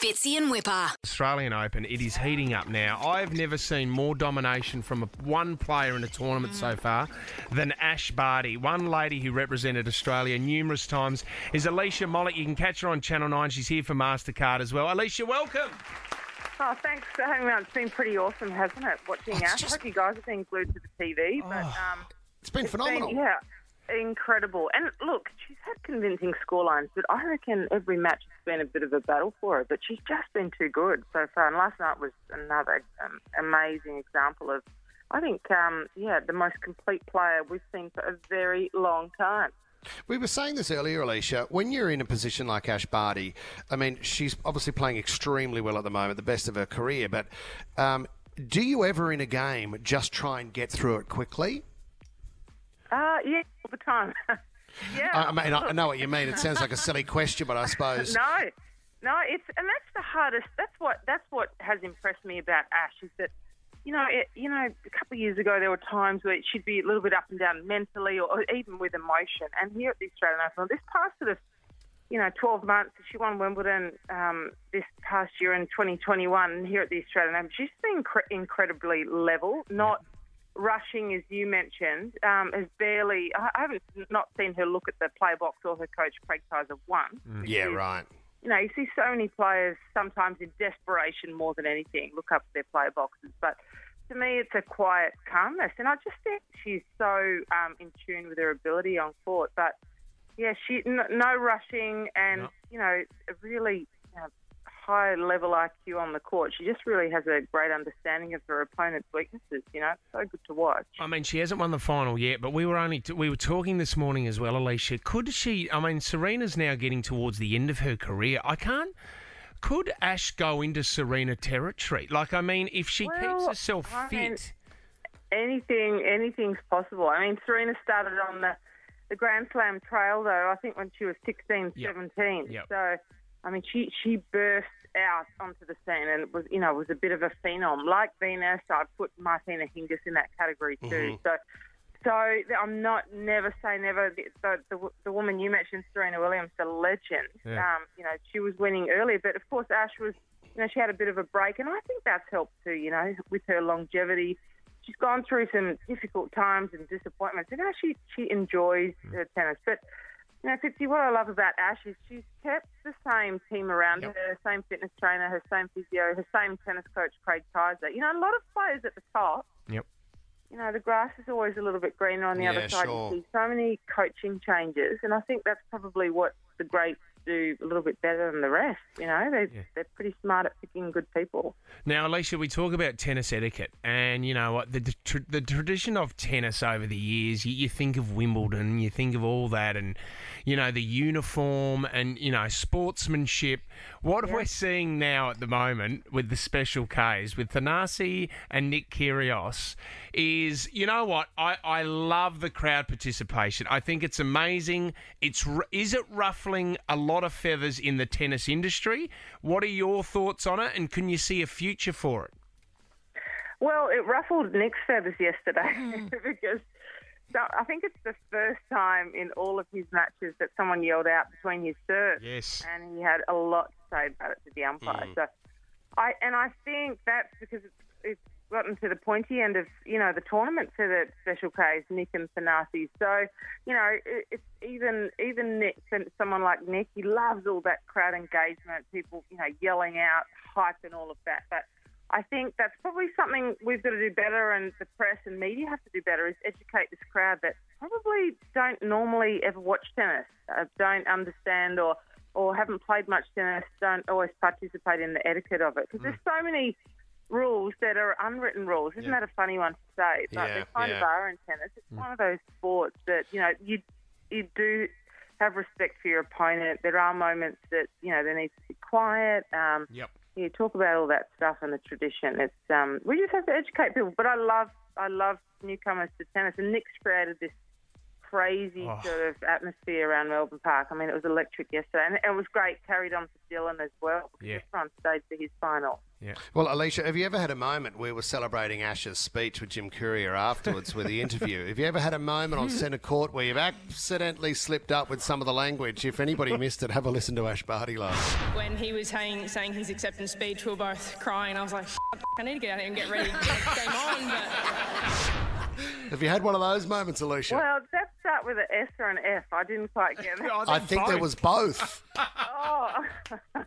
Fitzy and Whipper. Australian Open, it is heating up now. I've never seen more domination from a, one player in a tournament so far than Ash Barty. One lady who represented Australia numerous times is Alicia Molik. You can catch her on Channel 9. She's here for MasterCard as well. Alicia, welcome. Oh, thanks for having me on. It's been pretty awesome, hasn't it? Watching Oh, Ash. just- I hope you guys have been glued to the TV. But um, It's been it's phenomenal. been- yeah, incredible. And look, she's had convincing scorelines, but I reckon every match has been a bit of a battle for her. But she's just been too good so far. And last night was another um, amazing example of, I think, um, yeah, the most complete player we've seen for a very long time. We were saying this earlier, Alicia. When you're in a position like Ash Barty, I mean, she's obviously playing extremely well at the moment, the best of her career. But um, do you ever in a game just try and get through it quickly? Uh, yeah, all the time. yeah. I, I mean, I know what you mean. It sounds like a silly question, but I suppose. No, no, it's and that's the hardest. That's what that's what has impressed me about Ash is that, you know, it, you know, a couple of years ago there were times where she'd be a little bit up and down mentally or, or even with emotion. And here at the Australian Open, this past sort of, you know, 12 months, she won Wimbledon um, this past year in 2021. And here at the Australian Open, she's been incre- incredibly level, not. Rushing, as you mentioned, um, has barely. I I haven't not seen her look at the play box or her coach Craig Tyzzer once. Yeah, She's- right. you know, you see so many players sometimes in desperation more than anything look up at their player boxes. But to me, it's a quiet calmness, and I just think she's so um, in tune with her ability on court. But yeah, she n- no rushing, and No. you know, really you know, high level IQ on the court. She just really has a great understanding of her opponent's weaknesses. You know, it's so good to watch. I mean, she hasn't won the final yet, but we were only we were talking this morning as well, Alicia. Could she? I mean, Serena's now getting towards the end of her career. I can't. Could Ash go into Serena territory? Like, I mean, if she keeps herself I mean, fit, anything anything's possible. I mean, Serena started on the the Grand Slam trail though. I think when she was 16, Yep. 17. Yep. So, I mean, she she burst out onto the scene and it was you know was a bit of a phenom like Venus. I'd put Martina Hingis in that category too. Mm-hmm. So. So I'm not never say never. The, the, the, woman you mentioned, Serena Williams, the legend. Yeah. Um, you know, she was winning earlier, but of course Ash was. You know, she had a bit of a break, and I think that's helped too. You know, with her longevity, she's gone through some difficult times and disappointments, and now she she enjoys her tennis. But you know, Fitzy, what I love about Ash is she's kept the same team around Yep. her, same fitness trainer, her same physio, her same tennis coach, Craig Tyzzer. You know, a lot of players at the top. Yep. You know, the grass is always a little bit greener on the Yeah, other side. sure. You see so many coaching changes, and I think that's probably what the greats do a little bit better than the rest. You know, they Yeah. they're pretty smart at picking good people. Now, Alicia, we talk about tennis etiquette, and you know what the the, the tradition of tennis over the years. You, you think of Wimbledon, you think of all that, and you know the uniform and you know sportsmanship. What we're seeing now at the moment with the special Ks with Thanasi and Nick Kyrgios is, you know what? I, I love the crowd participation. I think it's amazing. It's is it ruffling a lot of feathers in the tennis industry? What are your thoughts on it, and can you see a future for it? Well, it ruffled Nick's feathers yesterday hmm. because so I think it's the first time in all of his matches that someone yelled out between his serves. Yes. and he had a lot to say about it to the umpire. Mm. So, I and I think that's because it's, it's gotten to the pointy end of you know the tournament for the special Ks Nick and Thanasi. So, you know, it's even even Nick, someone like Nick, he loves all that crowd engagement, people you know yelling out, hype, and all of that. But I think that's probably something we've got to do better, and the press and media have to do better, is educate this crowd that probably don't normally ever watch tennis, uh, don't understand or or haven't played much tennis, don't always participate in the etiquette of it. Because there's so many rules that are unwritten rules. Isn't Yeah. that a funny one to say? But Yeah, there kind of yeah. are in tennis. It's one of those sports that you know you you do have respect for your opponent. There are moments that you know there needs to be quiet. Um, Yep. you talk about all that stuff and the tradition. It's um, we just have to educate people. But I love I love newcomers to tennis, and Nick's created this crazy Oh. sort of atmosphere around Melbourne Park. I mean, it was electric yesterday, and it was great. Carried on for Dylan as well. Yeah. was on stage for his final. Yeah. Well, Alicia, have you ever had a moment where we're celebrating Ash's speech with Jim Courier afterwards with the interview? have you ever had a moment on centre court where you've accidentally slipped up with some of the language? If anybody missed it, have a listen to Ash Barty last. When he was saying, saying his acceptance speech, we were both crying. I was like, I need to get out here and get ready to get game on. But Have you had one of those moments, Alicia? Well, that start with an S or an F. I didn't quite get it. I think there was both. Oh,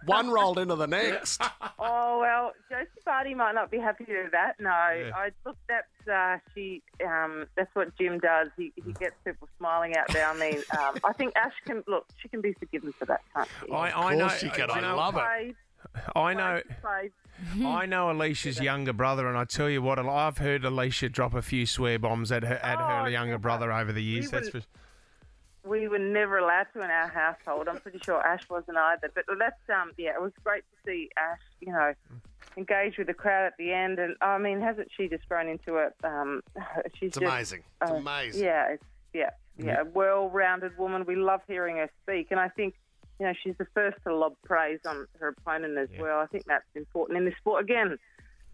One rolled into the next. oh well, Josie Barty might not be happy with that. No, I look. That's uh, she. Um, that's what Jim does. He, he gets people smiling out there. I mean, um, I think Ash can look. She can be forgiven for that, can't she? I, I know. course she can. you I know, love it. I know. I know Alicia's younger brother, and I tell you what, I've heard Alicia drop a few swear bombs at her at her Oh, younger brother over the years. That's for, wouldn't- we were never allowed to in our household. I'm pretty sure Ash wasn't either. But that's um yeah, it was great to see Ash, you know, engage with the crowd at the end. And I mean, hasn't she just grown into it? Um, she's It's just, amazing. It's uh, amazing. Yeah, it's, yeah, yeah. A well-rounded woman. We love hearing her speak, and I think. You know, she's the first to lob praise on her opponent as well. I think that's important in this sport. Again,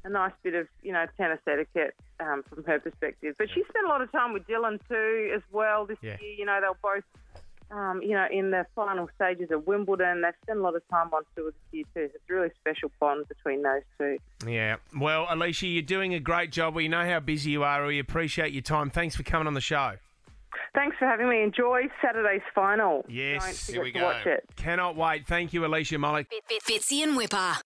a nice bit of you know tennis etiquette um, from her perspective. But she spent a lot of time with Dylan too as well this Yeah. year. You know they'll both um, you know in the final stages of Wimbledon. They spent a lot of time on tour this year too. It's a really special bond between those two. yeah. Well, Alicia, you're doing a great job. We know how busy you are. We appreciate your time. Thanks for coming on the show. Thanks for having me. Enjoy Saturday's final. Yes, here we to go. watch it. Cannot wait. Thank you, Alicia Molik. Fitzy and Whipper.